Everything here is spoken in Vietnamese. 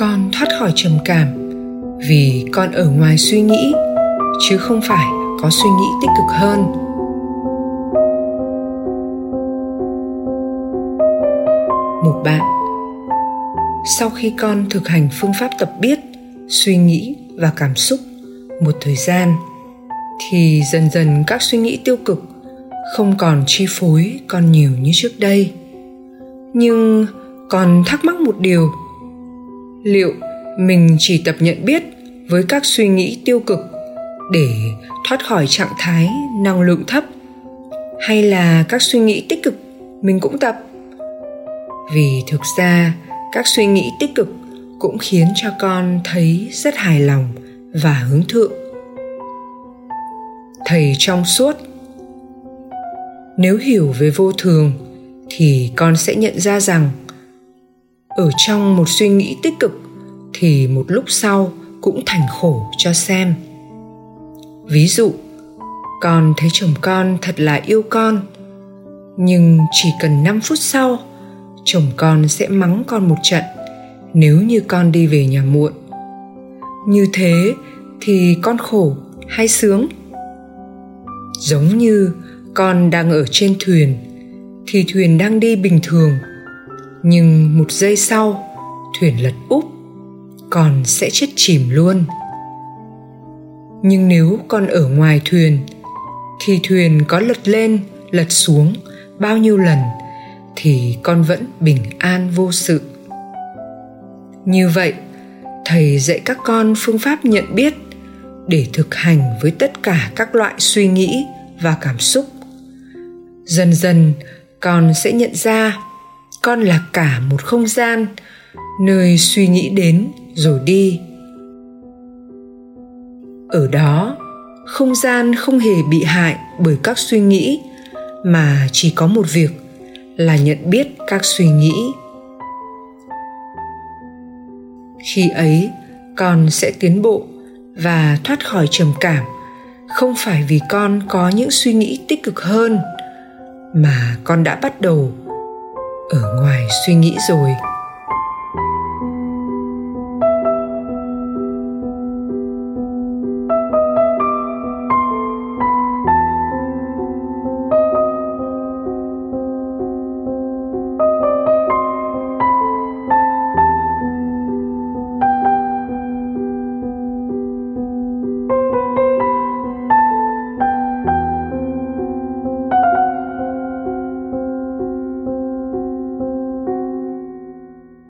con thoát khỏi trầm cảm vì con ở ngoài suy nghĩ, chứ không phải có suy nghĩ tích cực hơn. Một bạn, sau khi con thực hành phương pháp tập biết, suy nghĩ và cảm xúc một thời gian, thì dần dần các suy nghĩ tiêu cực không còn chi phối con nhiều như trước đây. Nhưng còn thắc mắc một điều liệu mình chỉ tập nhận biết với các suy nghĩ tiêu cực để thoát khỏi trạng thái năng lượng thấp, hay là các suy nghĩ tích cực mình cũng tập? Vì thực ra, các suy nghĩ tích cực cũng khiến cho con thấy rất hài lòng và hướng thượng. Thầy trong suốt, nếu hiểu về vô thường thì con sẽ nhận ra rằng ở trong một suy nghĩ tích cực, thì một lúc sau cũng thành khổ cho xem. Ví dụ, con thấy chồng con thật là yêu con, nhưng chỉ cần 5 phút sau, chồng con sẽ mắng con một trận nếu như con đi về nhà muộn. Như thế thì con khổ hay sướng? Giống như con đang ở trên thuyền, thì thuyền đang đi bình thường nhưng một giây sau, thuyền lật úp, con sẽ chết chìm luôn. Nhưng nếu con ở ngoài thuyền, thì thuyền có lật lên, lật xuống bao nhiêu lần thì con vẫn bình an vô sự. Như vậy, thầy dạy các con phương pháp nhận biết để thực hành với tất cả các loại suy nghĩ và cảm xúc. Dần dần, con sẽ nhận ra con là cả một không gian, nơi suy nghĩ đến rồi đi. Ở đó, không gian không hề bị hại bởi các suy nghĩ, mà chỉ có một việc là nhận biết các suy nghĩ. Khi ấy, con sẽ tiến bộ và thoát khỏi trầm cảm, không phải vì con có những suy nghĩ tích cực hơn, mà con đã bắt đầu ở ngoài suy nghĩ rồi.